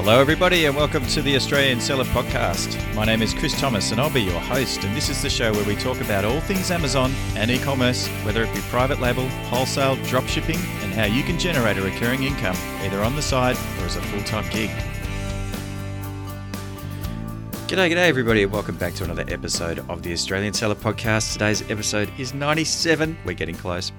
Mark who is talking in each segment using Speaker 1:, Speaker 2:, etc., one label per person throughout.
Speaker 1: Hello, everybody, and welcome to the Australian Seller Podcast. My name is Chris Thomas, and I'll be your host. And this is the show where we talk about all things Amazon and e commerce, whether it be private label, wholesale, drop shipping, and how you can generate a recurring income either on the side or as a full time gig. G'day, g'day, everybody, and welcome back to another episode of the Australian Seller Podcast. Today's episode is 97. We're getting close.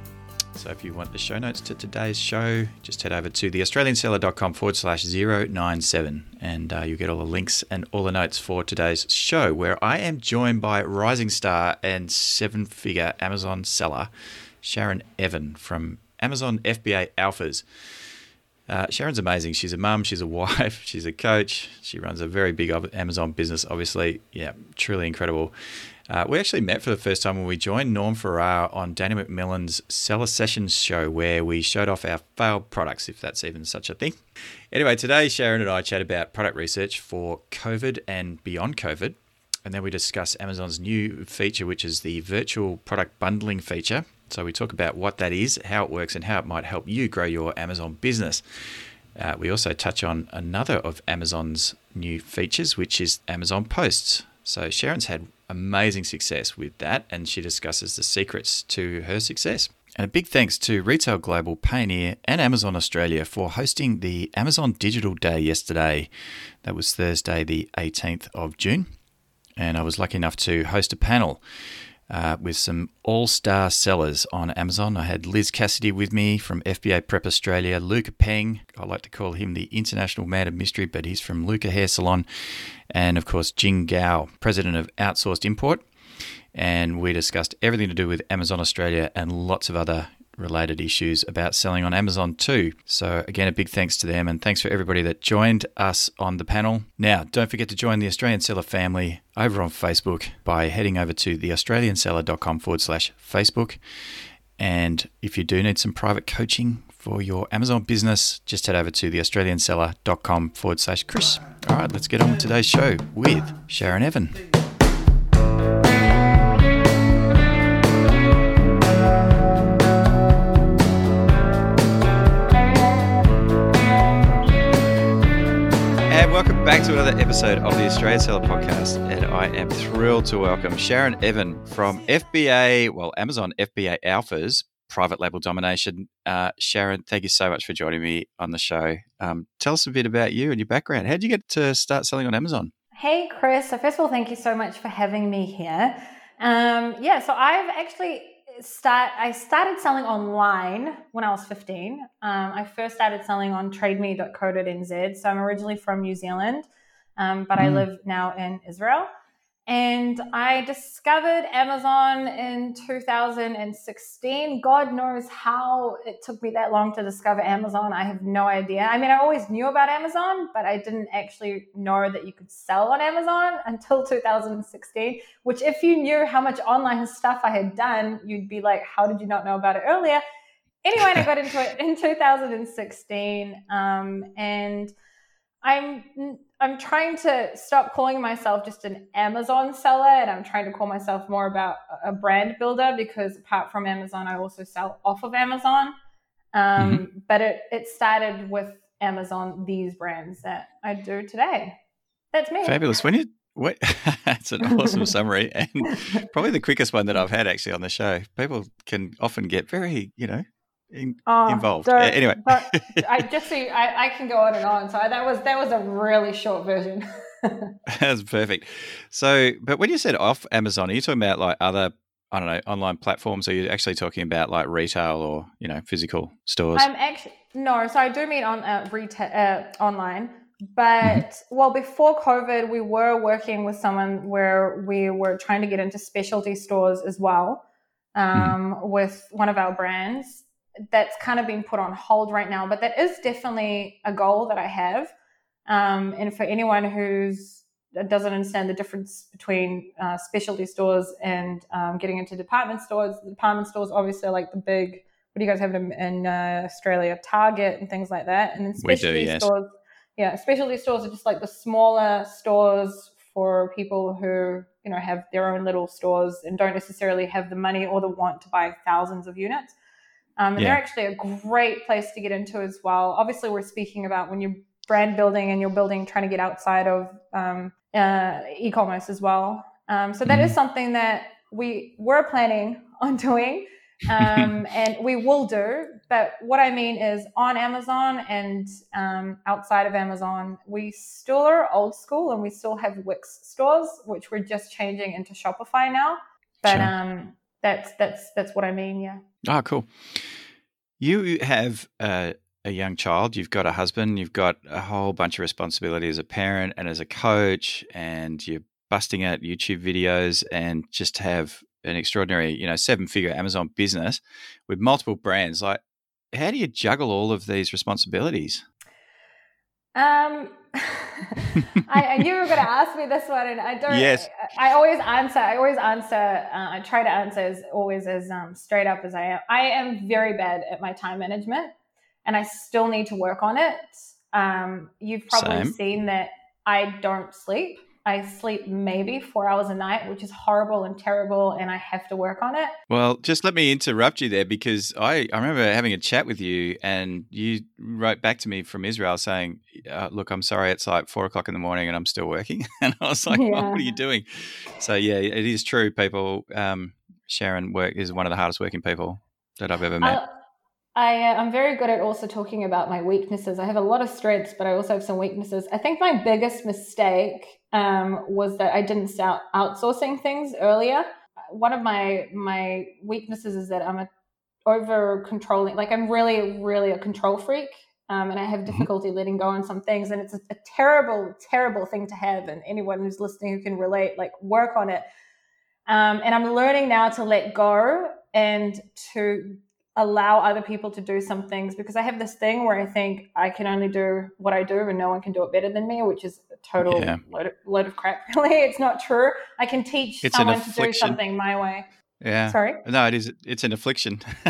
Speaker 1: So if you want the show notes to today's show, just head over to theaustralianseller.com forward slash 097 and uh, you'll get all the links and all the notes for today's show, where I am joined by rising star and seven figure Amazon seller, Sharon Even from Amazon FBA Alphas. Uh, Sharon's amazing. She's a mum, she's a wife, she's a coach. She runs a very big Amazon business, obviously. Yeah, truly incredible. Uh, we actually met for the first time when we joined Norm Farrar on Danny McMillan's Seller Sessions show, where we showed off our failed products, if that's even such a thing. Anyway, today Sharon and I chat about product research for COVID and beyond COVID. And then we discuss Amazon's new feature, which is the virtual product bundling feature. So we talk about what that is, how it works, and how it might help you grow your Amazon business. Uh, we also touch on another of Amazon's new features, which is Amazon Posts. So Sharon's had amazing success with that, and she discusses the secrets to her success. And a big thanks to Retail Global, Payoneer, and Amazon Australia for hosting the Amazon Digital Day yesterday. That was Thursday, the 18th of June. And I was lucky enough to host a panel uh, with some all star sellers on Amazon. I had Liz Cassidy with me from FBA Prep Australia, Luca Peng, I like to call him the international man of mystery, but he's from Luca Hair Salon, and of course, Jing Gao, president of Outsourced Import. And we discussed everything to do with Amazon Australia and lots of other related issues about selling on Amazon too. So, again, a big thanks to them and thanks for everybody that joined us on the panel. Now, don't forget to join the Australian Seller family over on Facebook by heading over to theaustralianseller.com forward slash Facebook. And if you do need some private coaching for your Amazon business, just head over to theaustralianseller.com forward slash Chris. All right, let's get on with today's show with Sharon Even. Back to another episode of the Australian Seller Podcast. And I am thrilled to welcome Sharon Even from FBA, well, Amazon FBA Alphas, private label domination. Uh, Sharon, thank you so much for joining me on the show. Um, tell us a bit about you and your background. How did you get to start selling on Amazon?
Speaker 2: Hey, Chris. So, first of all, thank you so much for having me here. Um, yeah, so I've actually start I started selling online when I was 15. Um, I first started selling on trademe.co.nz. So I'm originally from New Zealand, um, but mm. I live now in Israel. And I discovered Amazon in 2016. God knows how it took me that long to discover Amazon. I have no idea. I mean, I always knew about Amazon, but I didn't actually know that you could sell on Amazon until 2016. Which, if you knew how much online stuff I had done, you'd be like, how did you not know about it earlier? Anyway, I got into it in 2016. Um, and I'm I'm trying to stop calling myself just an Amazon seller and I'm trying to call myself more about a brand builder because apart from Amazon, I also sell off of Amazon. Um, mm-hmm. But it, it started with Amazon, these brands that I do today. That's me.
Speaker 1: Fabulous. When you what, that's an awesome summary and probably the quickest one that I've had actually on the show. People can often get very, you know, in, oh, involved. So, anyway,
Speaker 2: I just see I, I, can go on and on. So that was that was a really short version.
Speaker 1: That's perfect. So, but when you said off Amazon, are you talking about like other I don't know online platforms? Are you actually talking about like retail or you know physical stores?
Speaker 2: I'm actually no. So I do mean on uh, retail uh, online. But mm-hmm. well, before COVID, we were working with someone where we were trying to get into specialty stores as well mm-hmm. um, mm-hmm. with one of our brands that's kind of been put on hold right now, but that is definitely a goal that I have. Um, and for anyone who's doesn't understand the difference between uh, specialty stores and um, getting into department stores, the department stores obviously are like the big. What do you guys have in, in uh, Australia? Target and things like that, and then specialty do, yes. stores. Yeah, specialty stores are just like the smaller stores for people who you know have their own little stores and don't necessarily have the money or the want to buy thousands of units. Um, and yeah. they're actually a great place to get into as well. Obviously, we're speaking about when you're brand building and you're building, trying to get outside of um, uh, e-commerce as well. Um, so that mm-hmm. is something that we were planning on doing. um, and we will do. But what I mean is on Amazon and um, outside of Amazon, we still are old school and we still have Wix stores, which we're just changing into Shopify now. But sure. um, that's that's that's what I mean. Yeah.
Speaker 1: Oh, cool. You have a, a young child. You've got a husband. You've got a whole bunch of responsibility as a parent and as a coach, and you're busting out YouTube videos and just have an extraordinary, you know, seven figure Amazon business with multiple brands. Like, how do you juggle all of these responsibilities?
Speaker 2: Um, I, I, knew you were going to ask me this one, and I don't.
Speaker 1: Yes.
Speaker 2: I, I always answer. I always answer. Uh, I try to answer as always as um, straight up as I am. I am very bad at my time management, and I still need to work on it. Um, you've probably Same. seen that I don't sleep. I sleep maybe four hours a night, which is horrible and terrible, and I have to work on it.
Speaker 1: Well, just let me interrupt you there because I, I remember having a chat with you, and you wrote back to me from Israel saying, uh, Look, I'm sorry, it's like four o'clock in the morning and I'm still working. and I was like, yeah. well, What are you doing? So, yeah, it is true, people. Um, Sharon work is one of the hardest working people that I've ever met. Uh,
Speaker 2: I, uh, I'm very good at also talking about my weaknesses. I have a lot of strengths, but I also have some weaknesses. I think my biggest mistake um, was that I didn't start outsourcing things earlier. One of my my weaknesses is that I'm a over controlling. Like I'm really, really a control freak, um, and I have mm-hmm. difficulty letting go on some things. And it's a, a terrible, terrible thing to have. And anyone who's listening who can relate, like work on it. Um, and I'm learning now to let go and to allow other people to do some things because I have this thing where I think I can only do what I do and no one can do it better than me, which is a total yeah. load, of, load of crap, really. It's not true. I can teach it's someone to do something my way.
Speaker 1: Yeah.
Speaker 2: Sorry.
Speaker 1: No, it is. It's an affliction.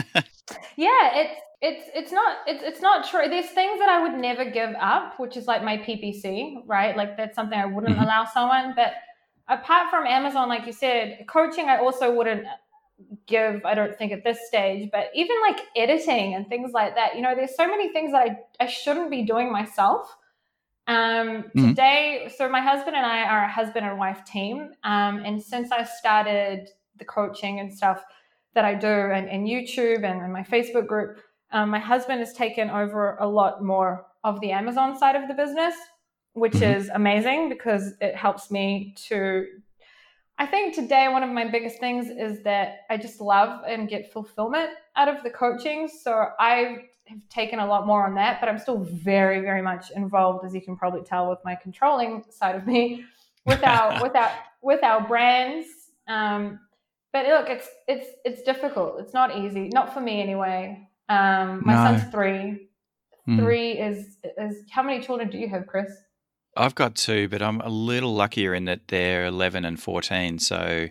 Speaker 2: yeah, it's it's it's not it's it's not true. There's things that I would never give up, which is like my PPC, right? Like that's something I wouldn't mm-hmm. allow someone. But apart from Amazon, like you said, coaching, I also wouldn't give i don't think at this stage but even like editing and things like that you know there's so many things that i, I shouldn't be doing myself um, mm-hmm. today so my husband and i are a husband and wife team um, and since i started the coaching and stuff that i do and, and youtube and, and, my facebook group um, my husband has taken over a lot more of the amazon side of the business which mm-hmm. is amazing because it helps me to I think today one of my biggest things is that I just love and get fulfillment out of the coaching. So I have taken a lot more on that, but I'm still very, very much involved, as you can probably tell, with my controlling side of me, without without with our brands. Um, but look, it's it's it's difficult. It's not easy, not for me anyway. Um, my no. son's three. Mm. Three is is how many children do you have, Chris?
Speaker 1: I've got two, but I'm a little luckier in that they're 11 and 14, so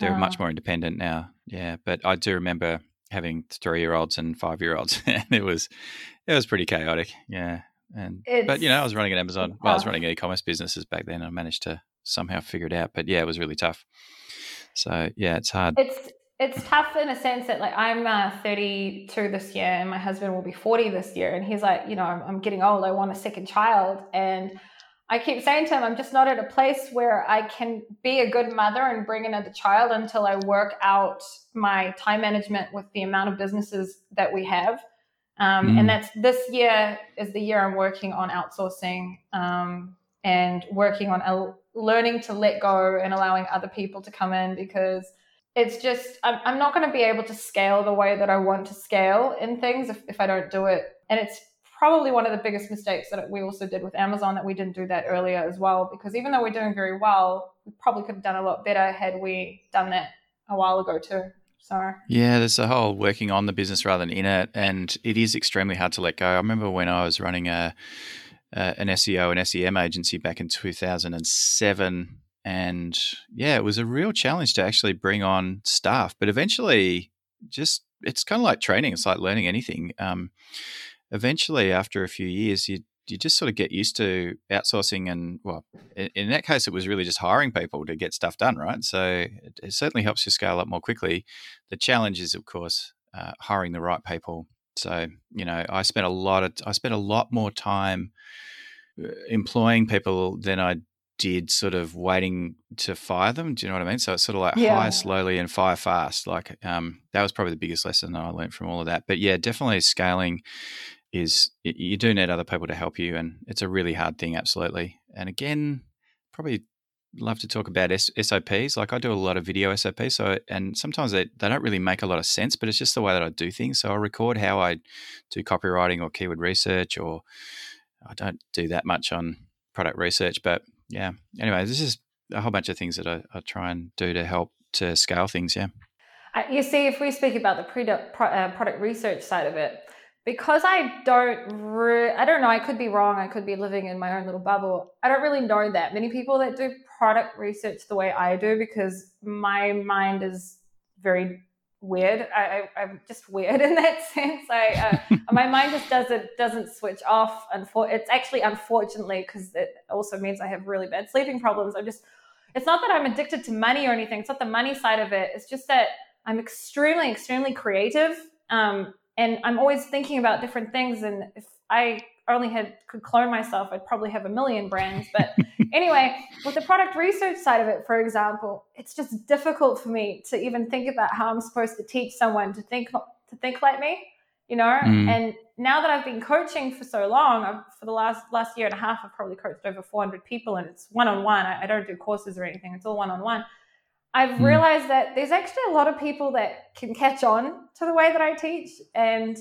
Speaker 1: they're oh. much more independent now. Yeah, but I do remember having three-year-olds and five-year-olds, and it was it was pretty chaotic. Yeah, and it's, but you know, I was running an Amazon. Well, I was running e-commerce businesses back then. I managed to somehow figure it out, but yeah, it was really tough. So yeah, it's hard.
Speaker 2: It's it's tough in a sense that like I'm uh, 32 this year, and my husband will be 40 this year, and he's like, you know, I'm, I'm getting old. I want a second child, and I keep saying to him, I'm just not at a place where I can be a good mother and bring another child until I work out my time management with the amount of businesses that we have. Um, mm. And that's this year is the year I'm working on outsourcing um, and working on uh, learning to let go and allowing other people to come in because it's just, I'm, I'm not going to be able to scale the way that I want to scale in things if, if I don't do it. And it's probably one of the biggest mistakes that we also did with Amazon that we didn't do that earlier as well. Because even though we're doing very well, we probably could have done a lot better had we done that a while ago too. So
Speaker 1: yeah, there's a whole working on the business rather than in it, and it is extremely hard to let go. I remember when I was running a, an SEO and SEM agency back in 2007, and yeah, it was a real challenge to actually bring on staff. But eventually, just it's kind of like training. It's like learning anything. Um, eventually, after a few years, you you just sort of get used to outsourcing and well in, in, that case it was really just hiring people to get stuff done right so it, it certainly helps you scale up more quickly the challenge is of course uh, hiring the right people so you know i spent a lot of i spent a lot more time uh, employing people than I did sort of waiting to fire them. Do you know what I mean? So it's sort of like yeah. hire slowly and fire fast. Like um, that was probably the biggest lesson I learned from all of that. But yeah, definitely scaling is you do need other people to help you, and it's a really hard thing. Absolutely. And again, probably love to talk about S- SOPs. Like I do a lot of video SOPs, so and sometimes they, they don't really make a lot of sense, but it's just the way that I do things. So I record how I do copywriting or keyword research, or I don't do that much on product research, but yeah. Anyway, this is a whole bunch of things that I, I try and do to help to scale things. Yeah.
Speaker 2: Uh, you see, if we speak about the product, uh, product research side of it, because I don't, re- I don't know, I could be wrong. I could be living in my own little bubble. I don't really know that many people that do product research the way I do because my mind is very weird. I, am just weird in that sense. I, uh, my mind just doesn't doesn't switch off. Unfor- it's actually unfortunately because it also means I have really bad sleeping problems. I'm just. It's not that I'm addicted to money or anything. It's not the money side of it. It's just that I'm extremely, extremely creative, um, and I'm always thinking about different things. And if I only had could clone myself, I'd probably have a million brands. But anyway, with the product research side of it, for example, it's just difficult for me to even think about how I'm supposed to teach someone to think to think like me, you know. Mm. And now that I've been coaching for so long, I've, for the last last year and a half, I've probably coached over 400 people, and it's one on one. I don't do courses or anything; it's all one on one. I've mm. realized that there's actually a lot of people that can catch on to the way that I teach and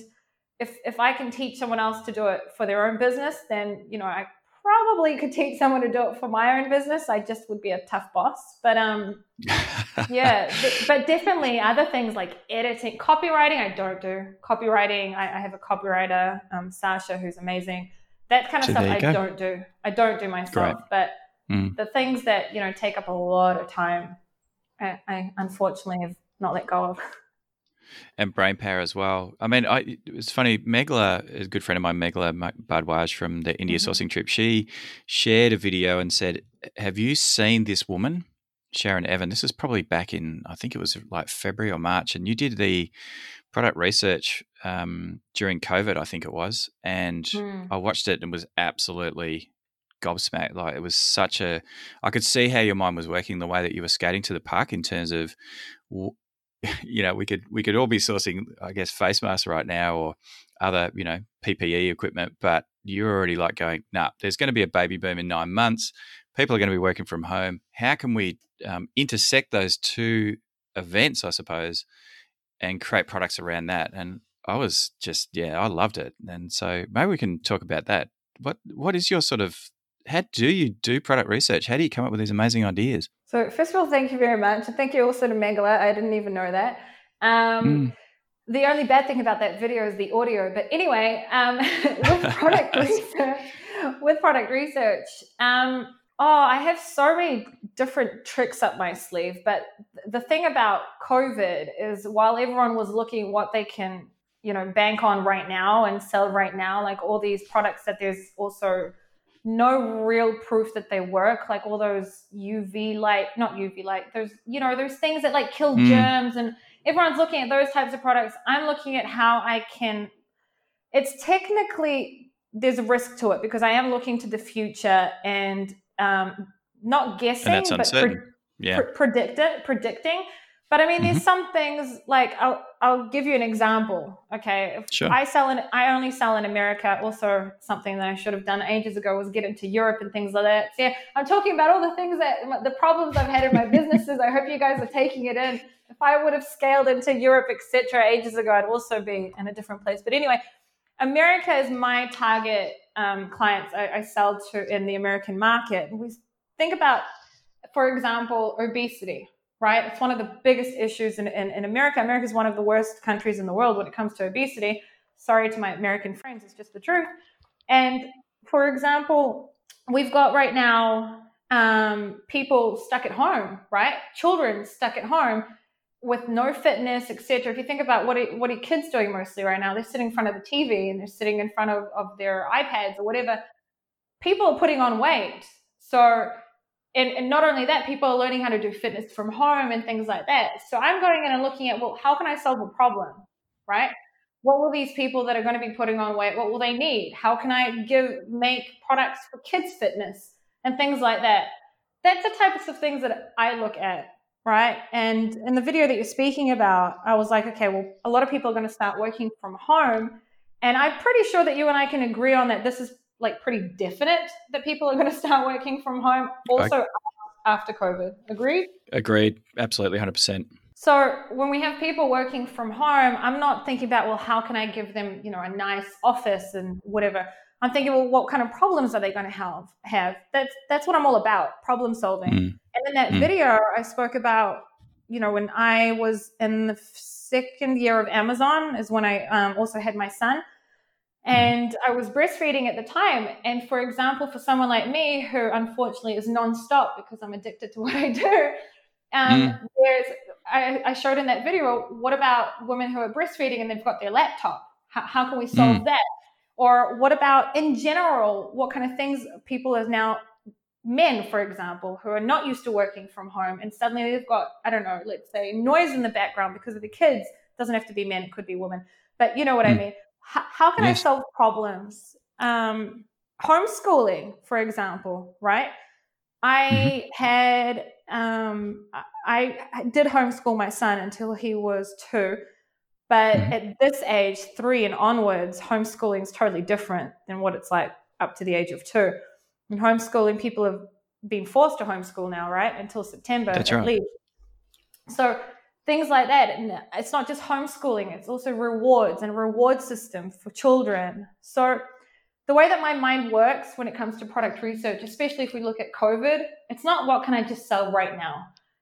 Speaker 2: if if I can teach someone else to do it for their own business, then you know I probably could teach someone to do it for my own business. I just would be a tough boss. But um, yeah, but definitely other things like editing, copywriting. I don't do copywriting. I, I have a copywriter, um, Sasha, who's amazing. That kind of so stuff I go. don't do. I don't do myself. Great. But mm. the things that you know take up a lot of time, I, I unfortunately have not let go of.
Speaker 1: and brain power as well. I mean, I, it's funny. Megla, a good friend of mine, Megla Bhardwaj from the India mm-hmm. sourcing trip, she shared a video and said, "Have you seen this woman, Sharon Even? This is probably back in, I think it was like February or March, and you did the product research um, during COVID, I think it was, and mm. I watched it and was absolutely gobsmacked. Like it was such a, I could see how your mind was working the way that you were skating to the park in terms of you know, we could we could all be sourcing, I guess, face masks right now or other, you know, PPE equipment, but you're already like going, nah, there's going to be a baby boom in nine months. People are going to be working from home. How can we um, intersect those two events, I suppose, and create products around that? And I was just, yeah, I loved it. And so maybe we can talk about that. What What is your sort of how do you do product research? How do you come up with these amazing ideas?
Speaker 2: So, first of all, thank you very much. And thank you also to Megala. I didn't even know that. Um, mm. The only bad thing about that video is the audio. But anyway, um, with product research, with product research, um, oh, I have so many different tricks up my sleeve. But the thing about COVID is while everyone was looking what they can, you know, bank on right now and sell right now, like all these products that there's also no real proof that they work like all those uv light not uv light there's you know there's things that like kill mm. germs and everyone's looking at those types of products i'm looking at how i can it's technically there's a risk to it because i am looking to the future and um, not guessing but pre- yeah. pre- predict it predicting but I mean, mm-hmm. there's some things like I'll I'll give you an example. Okay,
Speaker 1: sure.
Speaker 2: I sell in I only sell in America. Also, something that I should have done ages ago was get into Europe and things like that. So yeah, I'm talking about all the things that the problems I've had in my businesses. I hope you guys are taking it in. If I would have scaled into Europe, etc., ages ago, I'd also be in a different place. But anyway, America is my target um, clients. I, I sell to in the American market. We think about, for example, obesity right? It's one of the biggest issues in, in, in America. America is one of the worst countries in the world when it comes to obesity. Sorry to my American friends, it's just the truth. And for example, we've got right now um, people stuck at home, right? Children stuck at home with no fitness, etc. If you think about what are, what are kids doing mostly right now, they're sitting in front of the TV and they're sitting in front of, of their iPads or whatever. People are putting on weight. So and, and not only that, people are learning how to do fitness from home and things like that. So I'm going in and looking at, well, how can I solve a problem? Right? what will these people that are going to be putting on weight, what will they need? How can I give make products for kids fitness and things like that? That's the types of things that I look at, right? And in the video that you're speaking about, I was like, okay, well, a lot of people are going to start working from home. And I'm pretty sure that you and I can agree on that this is like pretty definite that people are going to start working from home also I, after COVID. Agreed?
Speaker 1: Agreed. Absolutely, 100%.
Speaker 2: So when we have people working from home, I'm not thinking about, well, how can I give them, you know, a nice office and whatever. I'm thinking, well, what kind of problems are they going to have? Have that's that's what I'm all about, problem solving. Mm. And in that mm. video, I spoke about, you know, when I was in the second year of Amazon is when I um, also had my son. And I was breastfeeding at the time. And for example, for someone like me who unfortunately is nonstop because I'm addicted to what I do, um, mm. there's I, I, showed in that video. What about women who are breastfeeding and they've got their laptop? How, how can we solve mm. that? Or what about in general? What kind of things people are now men, for example, who are not used to working from home and suddenly they've got I don't know, let's say noise in the background because of the kids. It doesn't have to be men; it could be women. But you know what mm. I mean. H- how can yes. I solve problems? Um, homeschooling, for example, right? I mm-hmm. had um, I, did homeschool my son until he was two, but mm-hmm. at this age, three and onwards, homeschooling is totally different than what it's like up to the age of two. In homeschooling, people have been forced to homeschool now, right? Until September That's at right. least. So things like that. And it's not just homeschooling; it's also rewards and reward system for children. So the way that my mind works when it comes to product research, especially if we look at COVID, it's not what can I just sell right now.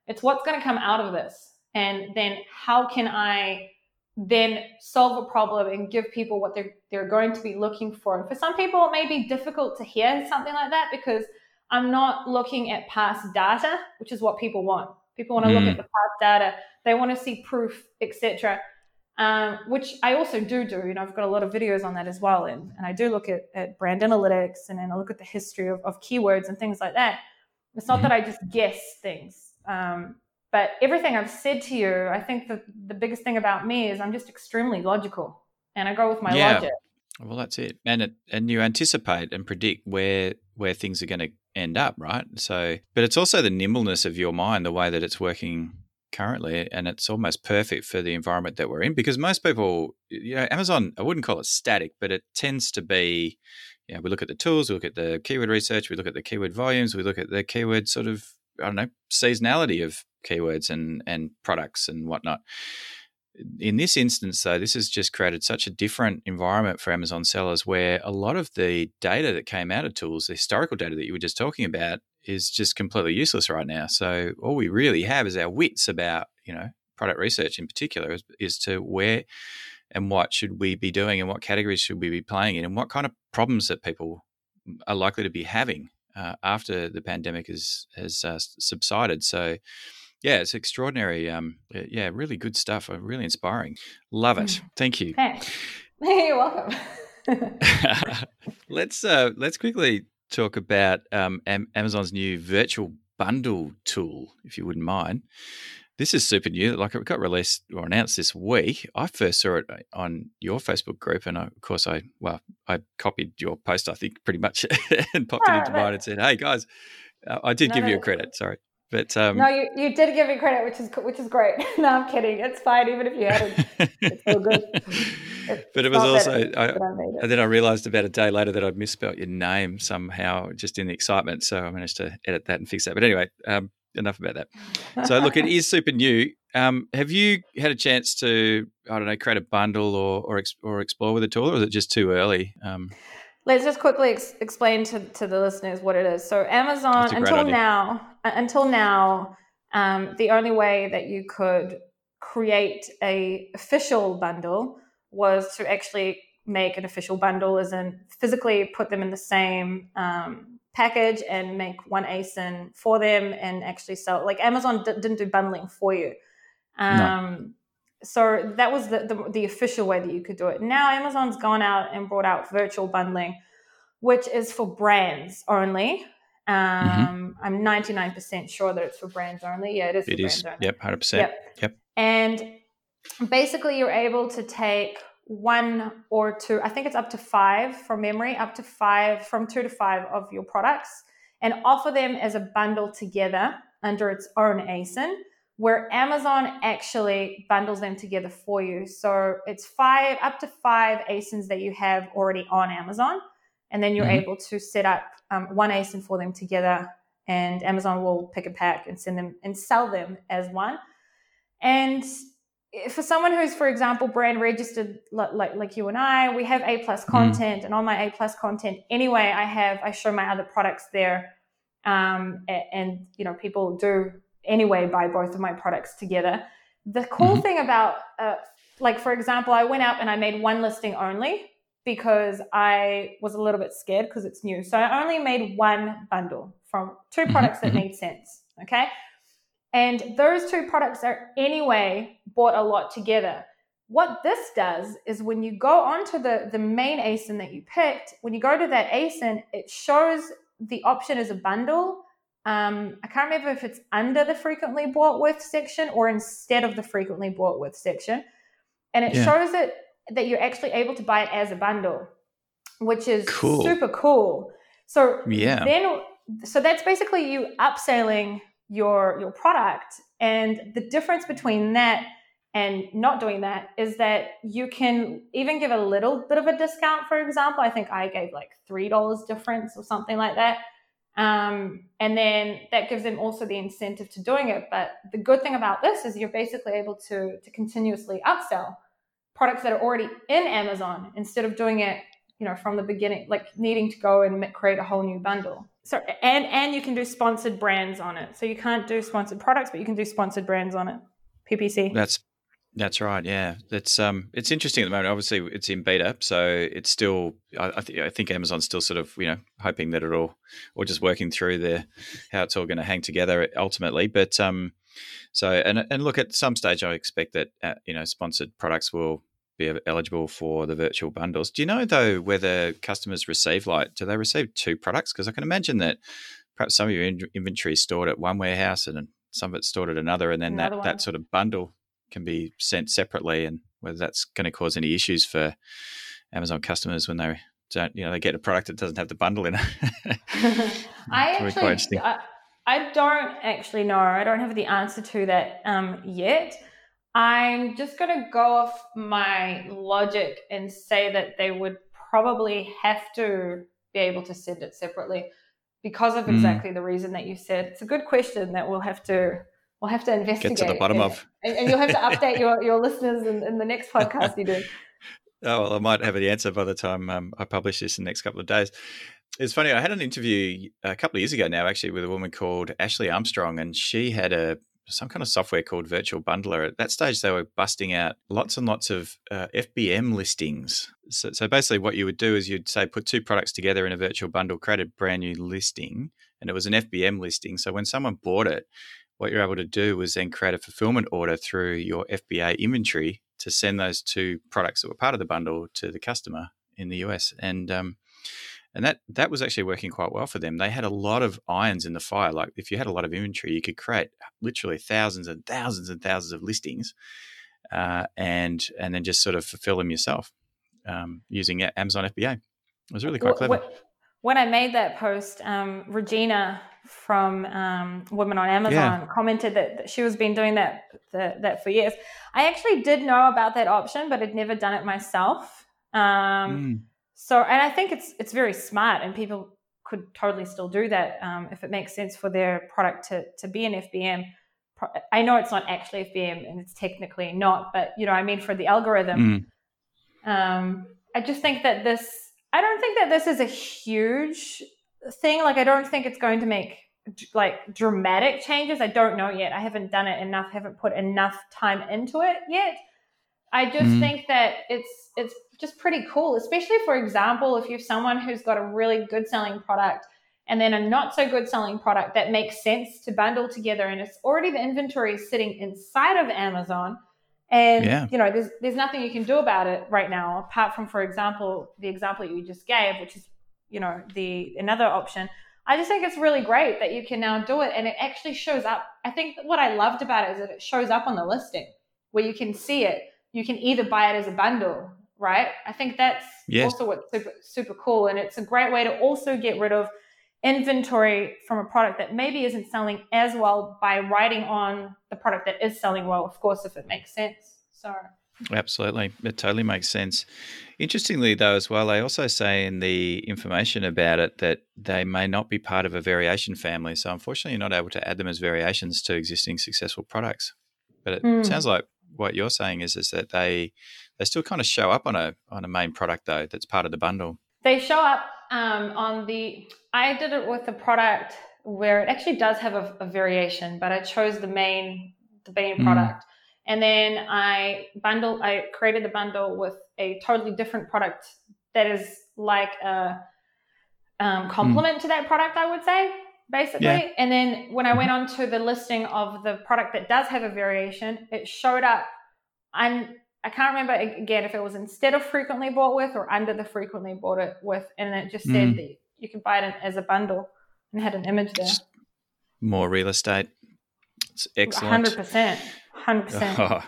Speaker 2: It's what's going to come out of this. And then how can I then solve a problem and give people what they're they're going to be looking for. And for some people it may be difficult to hear something like that because I'm not looking at past data, which is what people want. People want to mm. look at the past data. They want to see proof, etc um, which I also do do. You know, I've got a lot of videos on that as well, and, and I do look at, at brand analytics and then I look at the history of, of keywords and things like that. It's not that I just guess things, um, but everything I've said to you, I think the the biggest thing about me is I'm just extremely logical, and I go with my yeah. logic.
Speaker 1: Well, that's it, and it, and you anticipate and predict where where things are going to end up, right? So, but it's also the nimbleness of your mind, the way that it's working currently, and it's almost perfect for the environment that we're in because most people, you know, Amazon, I wouldn't call it static, but it tends to be, you know, we look at the tools, we look at the keyword research, we look at the keyword volumes, we look at the keyword sort of, I don't know, seasonality of keywords and and products and whatnot. In this instance, though, this has just created such a different environment for Amazon sellers where a lot of the data that came out of tools, the historical data that you were just talking about, is just completely useless right now. So all we really have is our wits about you know product research in particular is, is to where and what should we be doing and what categories should we be playing in and what kind of problems that people are likely to be having uh, after the pandemic has has uh, subsided. So yeah, it's extraordinary. Um, yeah, really good stuff. Uh, really inspiring. Love it. Mm. Thank you.
Speaker 2: Hey, you're welcome.
Speaker 1: let's uh, let's quickly talk about um, Amazon's new virtual bundle tool, if you wouldn't mind. This is super new. Like it got released or announced this week. I first saw it uh, on your Facebook group, and I, of course, I well, I copied your post. I think pretty much, and popped it into mine and said, "Hey guys, uh, I did no, give you a credit. Sorry." But um,
Speaker 2: no, you, you did give me credit, which is which is great. no, I'm kidding. It's fine, even if you hadn't. It's all good.
Speaker 1: It's but it was also, I, I and then I realised about a day later that I'd misspelt your name somehow, just in the excitement. So I managed to edit that and fix that. But anyway, um, enough about that. So look, it is super new. Um, have you had a chance to, I don't know, create a bundle or or, or explore with the tool, or is it just too early? Um,
Speaker 2: Let's just quickly ex- explain to, to the listeners what it is. So Amazon until now, until now, um, the only way that you could create a official bundle was to actually make an official bundle, as in physically put them in the same um, package and make one ASIN for them and actually sell. Like Amazon d- didn't do bundling for you. Um, no so that was the, the, the official way that you could do it. Now Amazon's gone out and brought out virtual bundling, which is for brands only. Mm-hmm. Um, mm-hmm. I'm 99% sure that it's for brands only. Yeah, it is.
Speaker 1: It
Speaker 2: is.
Speaker 1: Yep, 100%. Yep. yep.
Speaker 2: And basically, you're able to take one or two, I think it's up to five from memory, up to five, from two to five of your products, and offer them as a bundle together under its own ASIN, where Amazon actually bundles them together for you. So it's five, up to five ASINs that you have already on Amazon, and then you're mm-hmm. able to set up um, one ASIN for them together, and Amazon will pick a pack and send them and sell them as one. And for someone who's, for example, brand registered like, like, like you and I, we have A plus mm. content, mm. and on my A plus content, anyway, I have I show my other products there, um, and, and, you know people do anyway buy both of my products together. The cool mm-hmm. thing about, uh, like for example, I went out and I made one listing only because I was a little bit scared because it's new, so I only made one bundle from two mm-hmm. products that mm-hmm. made sense. Okay, and those two products are anyway bought a lot together. What this does is when you go onto the, the main ASIN that you picked, when you go to that ASIN, it shows the option as a bundle. Um, I can't remember if it's under the frequently bought with section or instead of the frequently bought with section. And it yeah. shows it that you're actually able to buy it as a bundle, which is cool. super cool. So yeah. then so that's basically you upselling your your product and the difference between that and not doing that is that you can even give a little bit of a discount for example i think i gave like three dollars difference or something like that um, and then that gives them also the incentive to doing it but the good thing about this is you're basically able to to continuously upsell products that are already in amazon instead of doing it you know from the beginning like needing to go and create a whole new bundle so and and you can do sponsored brands on it. So you can't do sponsored products, but you can do sponsored brands on it. PPC.
Speaker 1: That's that's right. Yeah, that's um, it's interesting at the moment. Obviously, it's in beta, so it's still. I, I, th- I think Amazon's still sort of you know hoping that it all, or just working through the how it's all going to hang together ultimately. But um, so and and look at some stage, I expect that uh, you know sponsored products will be eligible for the virtual bundles. Do you know though whether customers receive like do they receive two products? Because I can imagine that perhaps some of your in- inventory is stored at one warehouse and some of it's stored at another, and then another that one. that sort of bundle can be sent separately, and whether that's going to cause any issues for Amazon customers when they don't you know they get a product that doesn't have the bundle in it.
Speaker 2: I actually. I, I don't actually know. I don't have the answer to that um, yet. I'm just going to go off my logic and say that they would probably have to be able to send it separately because of hmm. exactly mm. the reason that you said. It's a good question that we'll have to we'll have to investigate.
Speaker 1: Get to the bottom
Speaker 2: and,
Speaker 1: of.
Speaker 2: And, and, you'll have to update your, your listeners in, in the next podcast you do.
Speaker 1: Oh, well, I might have the answer by the time um, I publish this in the next couple of days. It's funny. I had an interview a couple of years ago now, actually, with a woman called Ashley Armstrong, and she had a some kind of software called Virtual Bundler. At that stage, they were busting out lots and lots of uh, FBM listings. So, so, basically, what you would do is you'd say put two products together in a virtual bundle, create a brand new listing, and it was an FBM listing. So when someone bought it, what you're able to do was then create a fulfillment order through your FBA inventory to send those two products that were part of the bundle to the customer in the US. And um, and that that was actually working quite well for them. They had a lot of irons in the fire. Like if you had a lot of inventory, you could create literally thousands and thousands and thousands of listings, uh, and and then just sort of fulfill them yourself um, using Amazon FBA. It was really quite clever.
Speaker 2: When I made that post, um, Regina from um, Women on Amazon yeah. commented that she was been doing that, that, that for years. I actually did know about that option, but had never done it myself. Um, mm. So, and I think it's it's very smart, and people could totally still do that um, if it makes sense for their product to to be an FBM. I know it's not actually FBM, and it's technically not, but you know, I mean, for the algorithm, mm. um, I just think that this. I don't think that this is a huge thing. Like, I don't think it's going to make like dramatic changes. I don't know yet. I haven't done it enough. Haven't put enough time into it yet. I just mm. think that it's it's just pretty cool, especially for example, if you're someone who's got a really good selling product and then a not so good selling product that makes sense to bundle together and it's already the inventory is sitting inside of Amazon and yeah. you know there's there's nothing you can do about it right now apart from for example the example you just gave which is you know the another option I just think it's really great that you can now do it and it actually shows up. I think what I loved about it is that it shows up on the listing where you can see it. You can either buy it as a bundle right? I think that's
Speaker 1: Yes.
Speaker 2: also what's super, super cool. And it's a great way to also get rid of inventory from a product that maybe isn't selling as well by writing on the product that is selling well, of course, if it makes sense. So,
Speaker 1: Absolutely. It totally makes sense. Interestingly, though, as well, they also say in the information about it that they may not be part of a variation family. So, unfortunately, you're not able to add them as variations to existing successful products. But it
Speaker 2: Mm.
Speaker 1: sounds like what you're saying is is that they they still kind of show up on a on a main product though that's part of the bundle.
Speaker 2: They show up um, on the. I did it with a product where it actually does have a, a variation, but I chose the main the main
Speaker 1: Mm.
Speaker 2: product, and then I bundle. I created the bundle with a totally different product that is like a um, complement to that product. I would say basically.
Speaker 1: Yeah.
Speaker 2: And then when I went on to the listing of the product that does have a variation, it showed up. And I can't remember again if it was instead of frequently bought with or under the frequently bought it with, and it just said
Speaker 1: Mm.
Speaker 2: that you can buy it as a bundle and had an image there.
Speaker 1: Just more real estate. It's excellent.
Speaker 2: Hundred percent, hundred percent.
Speaker 1: Oh,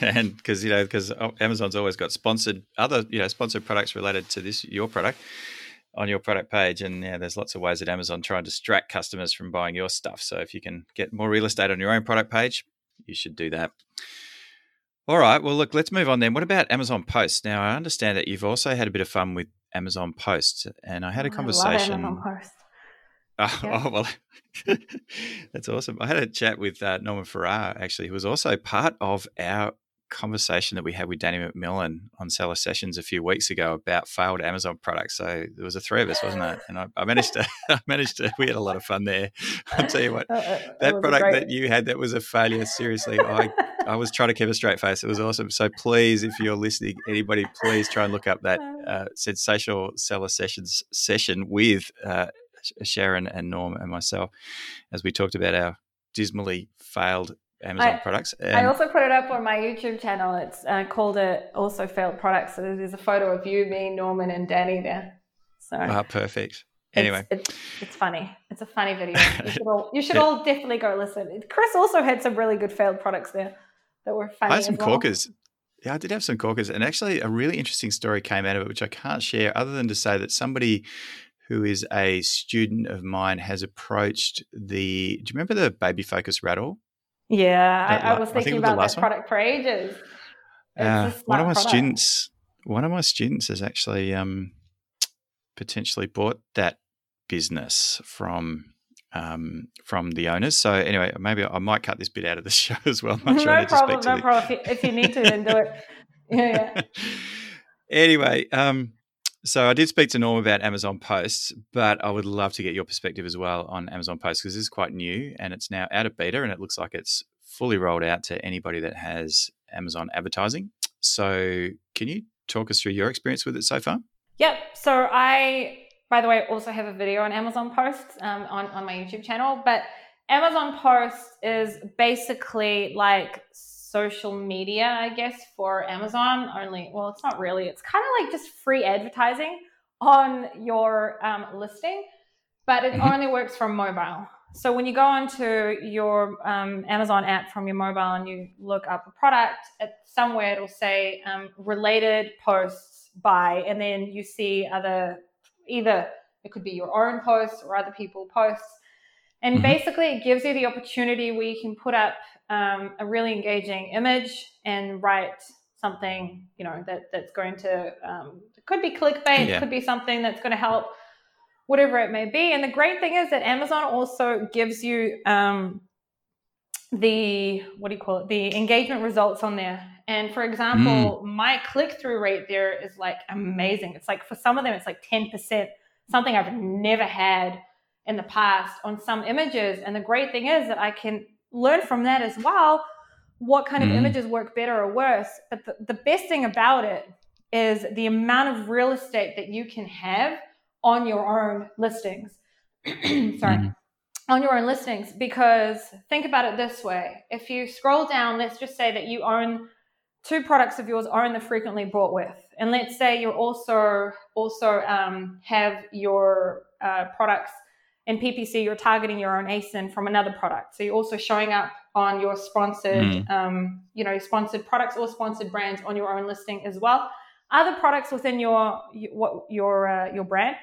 Speaker 1: and because you know because Amazon's always got sponsored other you know sponsored products related to this your product on your product page, and yeah, there's lots of ways that Amazon try and distract customers from buying your stuff. So if you can get more real estate on your own product page, you should do that. All right. Well, look, let's move on then. What about Amazon Post? Now, I understand that you've also had a bit of fun with Amazon Post, and I had a conversation.
Speaker 2: I love Amazon Post.
Speaker 1: Oh,
Speaker 2: Yeah.
Speaker 1: oh, well, that's awesome. I had a chat with uh, Norman Farrar, actually, who was also part of our conversation that we had with Danny McMillan on Seller Sessions a few weeks ago about failed Amazon products. So there was a three of us, wasn't it? And I, I managed to, I managed to, we had a lot of fun there. I'll tell you what,
Speaker 2: Uh, uh,
Speaker 1: that product
Speaker 2: great.
Speaker 1: that you had that was a failure. Seriously, I, I was trying to keep a straight face. It was awesome. So please, if you're listening, anybody, please try and look up that uh, sensational seller sessions session with uh, Sharon and Norm and myself as we talked about our dismally failed Amazon
Speaker 2: I-
Speaker 1: products.
Speaker 2: I also put it up on my YouTube channel. It's uh, called it also failed products. So there's a photo of you, me, Norman, and Danny there. So
Speaker 1: ah, perfect.
Speaker 2: it's-
Speaker 1: Anyway,
Speaker 2: it's, it's funny. It's a funny video. You should all, you should
Speaker 1: Yeah.
Speaker 2: all definitely go listen. Chris also had some really good failed products there that were funny.
Speaker 1: I had some
Speaker 2: well.
Speaker 1: corkers. Yeah, I did have some corkers. And actually, a really interesting story came out of it, which I can't share other than to say that somebody who is a student of mine has approached the. Do you remember the Baby Focus rattle?
Speaker 2: Yeah, I, I was
Speaker 1: I think
Speaker 2: thinking
Speaker 1: was
Speaker 2: about that
Speaker 1: one.
Speaker 2: product for ages.
Speaker 1: Uh, one of my
Speaker 2: product.
Speaker 1: students, one of my students has actually um, potentially bought that business from um, from the owners. So anyway, maybe I might cut this bit out of the show as well. Not sure
Speaker 2: no
Speaker 1: need to speak
Speaker 2: problem,
Speaker 1: to
Speaker 2: no
Speaker 1: the-
Speaker 2: problem. If you, if you need to, then do it. Yeah, yeah.
Speaker 1: anyway, um, so I did speak to Norm about Amazon Posts, but I would love to get your perspective as well on Amazon Posts because this is quite new and it's now out of beta and it looks like it's fully rolled out to anybody that has Amazon advertising. So, can you talk us through your experience with it so far?
Speaker 2: Yep. So I, by the way, also have a video on Amazon Posts um, on on my YouTube channel. But Amazon Posts is basically like social media, I guess, for Amazon. Only, well, it's not really. It's kind of like just free advertising on your um, listing, but it
Speaker 1: Mhm.
Speaker 2: only works from mobile. So when you go onto your um, Amazon app from your mobile and you look up a product, it, somewhere it'll say um, related posts by, and then you see other either it could be your own posts or other people posts. And
Speaker 1: Mhm.
Speaker 2: basically, it gives you the opportunity where you can put up um, a really engaging image and write something, you know, that that's going to um, it could be clickbait,
Speaker 1: Yeah.
Speaker 2: it could be something that's going to help, whatever it may be. And the great thing is that Amazon also gives you um, the what do you call it? The engagement results on there. And for example, my click through rate there is like amazing. It's like for some of them, it's like ten percent, something I've never had in the past on some images. And the great thing is that I can learn from that as well what kind of
Speaker 1: Mm.
Speaker 2: images work better or worse. But the, the best thing about it is the amount of real estate that you can have on your own listings. Sorry.
Speaker 1: Mhm.
Speaker 2: On your own listings, because think about it this way. If you scroll down, let's just say that you own two products of yours own the frequently bought with, and let's say you also also um, have your uh, products in PPC. You're targeting your own ASIN from another product, so you're also showing up on your sponsored,
Speaker 1: Mm.
Speaker 2: um, you know, sponsored products or sponsored brands on your own listing as well. other products within your what your uh, your brand,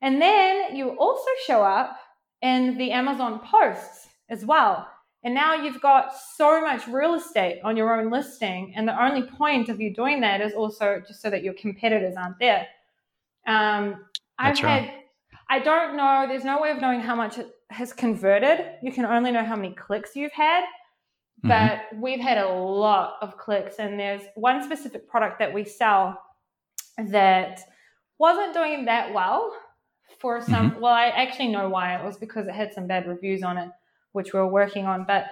Speaker 2: and then you also show up in the Amazon posts as well. And now you've got so much real estate on your own listing, and the only point of you doing that is also just so that your competitors aren't there. Um, I've had, I don't know, there's no way of knowing how much it has converted. You can only know how many clicks you've had, mm-hmm. but we've had a lot of clicks. And there's one specific product that we sell that wasn't doing that well for some. Mm-hmm. Well, I actually know why. It was because it had some bad reviews on it, which we were working on. But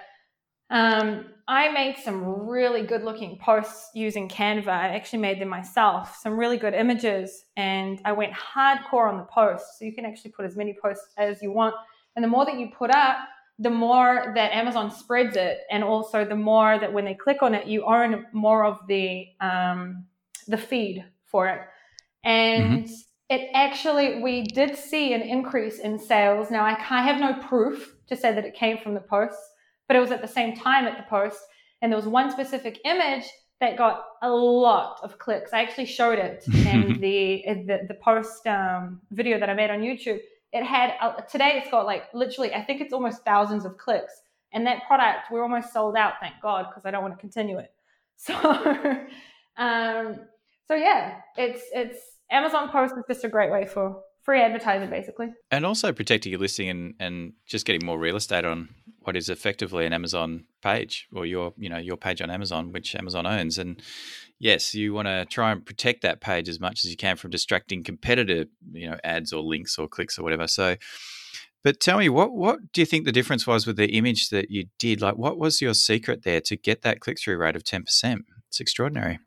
Speaker 2: um, I made some really good looking posts using Canva. I actually made them myself, some really good images, and I went hardcore on the posts. So you can actually put as many posts as you want. And the more that you put up, the more that Amazon spreads it, and also the more that when they click on it, you own more of the um, the feed for it. And mm-hmm. it actually, we did see an increase in sales. Now I, I have no proof to say that it came from the posts, but it was at the same time at the post. And there was one specific image that got a lot of clicks. I actually showed it in the, the, the post um, video that I made on YouTube. It had uh, today. It's got like literally, I think it's almost thousands of clicks. And that product, we're almost sold out. Thank God, because I don't want to continue it. So, um, so yeah, it's it's Amazon Post is just a great way for free advertising basically.
Speaker 1: And also protecting your listing and, and just getting more real estate on what is effectively an Amazon page or your you know your page on Amazon, which Amazon owns. And yes, you want to try and protect that page as much as you can from distracting competitor you know ads or links or clicks or whatever. So. But tell me, what what do you think the difference was with the image that you did? Like, what was your secret there to get that click through rate of ten percent? It's extraordinary.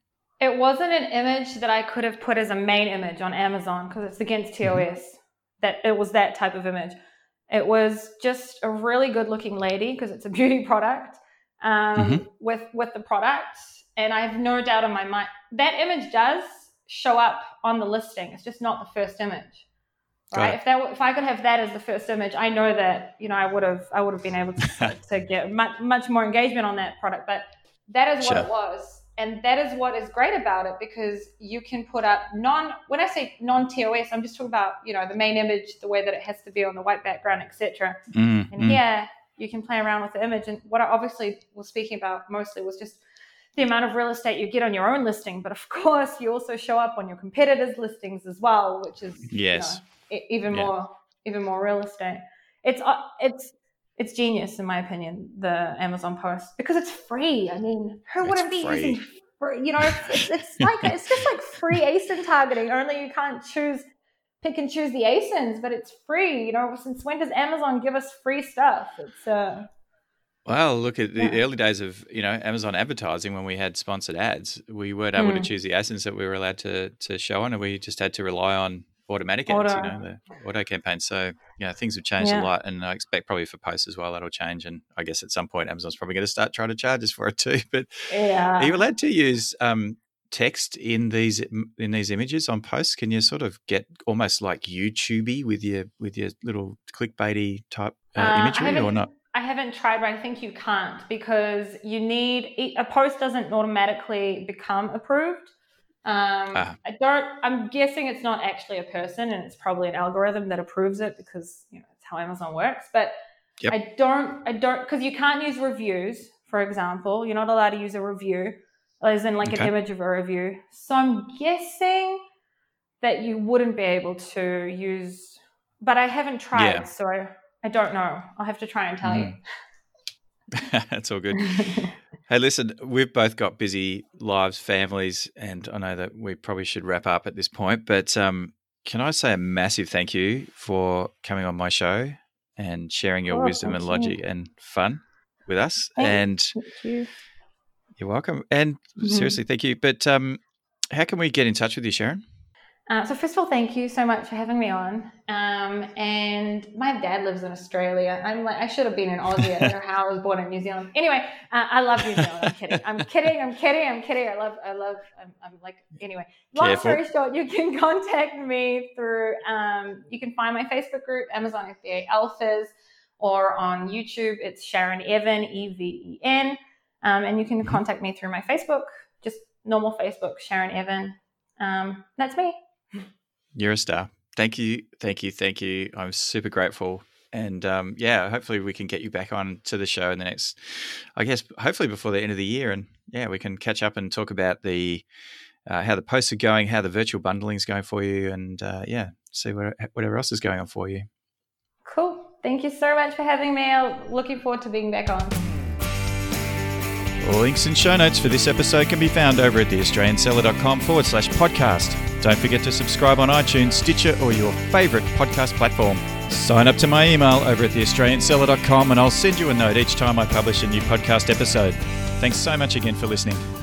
Speaker 2: It wasn't an image that I could have put as a main image on Amazon because it's against TOS. Mm-hmm. That it was that type of image. It was just a really good looking lady because it's a beauty product um, mm-hmm. with with the product, and I have no doubt in my mind that image does show up on the listing. It's just not the first image, right? If that if I could have that as the first image, I know that you know I would have I would have been able to, to get much much more engagement on that product, but that is what sure. it was and that is what is great about it because you can put up non when i say non tos i'm just talking about you know the main image the way that it has to be on the white background etc mm, and mm. here you can play around with the image. And what i obviously was speaking about mostly was just the amount of real estate you get on your own listing. But of course you also show up on your competitors listings as well which is
Speaker 1: yes.
Speaker 2: you know, even yeah. more even more real estate. It's uh, it's it's genius in my opinion the amazon post because it's free i mean who wouldn't be free. using free you know it's, it's, it's like it's just like free asin targeting only you can't choose pick and choose the asins but it's free you know since when does amazon give us free stuff it's uh
Speaker 1: well, look at the yeah. early days of you know Amazon advertising when we had sponsored ads. We weren't able mm. to choose the asins that we were allowed to to show on, and we just had to rely on automatic auto. you know, the auto campaign. So yeah, things have changed yeah. a lot, and I expect probably for posts as well that'll change. And I guess at some point Amazon's probably going to start trying to charge us for it too. But yeah. are you allowed to use um, text in these in these images on posts? Can you sort of get almost like YouTubey with your with your little clickbaity type uh, uh, imagery or not?
Speaker 2: I haven't tried, but I think you can't because you need a post doesn't automatically become approved. Um, ah. I don't. I'm guessing it's not actually a person, and it's probably an algorithm that approves it because you know it's how Amazon works. But yep. I don't. I don't because you can't use reviews, for example. You're not allowed to use a review, as in like okay. an image of a review. So I'm guessing that you wouldn't be able to use. But I haven't tried, yeah. so I, I don't know. I'll have to try and tell mm. you.
Speaker 1: That's all good. hey, listen, we've both got busy lives, families, and I know that we probably should wrap up at this point. But um, can I say a massive thank you for coming on my show and sharing your oh, wisdom and logic you. and fun with us? and
Speaker 2: thank you.
Speaker 1: You're welcome. And mm-hmm. seriously, thank you. But um, how can we get in touch with you, Sharon?
Speaker 2: Uh, so first of all, thank you so much for having me on. Um, and my dad lives in Australia. I'm like, I should have been in Aussie. I don't know how I was born in New Zealand. Anyway, uh, I love New Zealand. I'm kidding. I'm kidding. I'm kidding. I'm kidding. I love. I love. I'm, I'm like. Anyway, long Careful. story short, you can contact me through. Um, you can find my Facebook group, Amazon FBA Alphas, or on YouTube, it's Sharon Even, E V E N, um, and you can contact me through my Facebook, just normal Facebook, Sharon Even. Um, that's me.
Speaker 1: You're a star. Thank you, thank you, thank you. I'm super grateful. And um, yeah, hopefully we can get you back on to the show in the next, I guess, hopefully before the end of the year. And yeah, we can catch up and talk about the uh, how the posts are going, how the virtual bundling is going for you, and uh, yeah, see what, whatever else is going on for you.
Speaker 2: Cool. Thank you so much for having me. I'm looking forward to being back on.
Speaker 1: All links and show notes for this episode can be found over at theaustralianseller.com forward slash podcast. Don't forget to subscribe on iTunes, Stitcher, or your favourite podcast platform. Sign up to my email over at theaustralianseller.com and I'll send you a note each time I publish a new podcast episode. Thanks so much again for listening.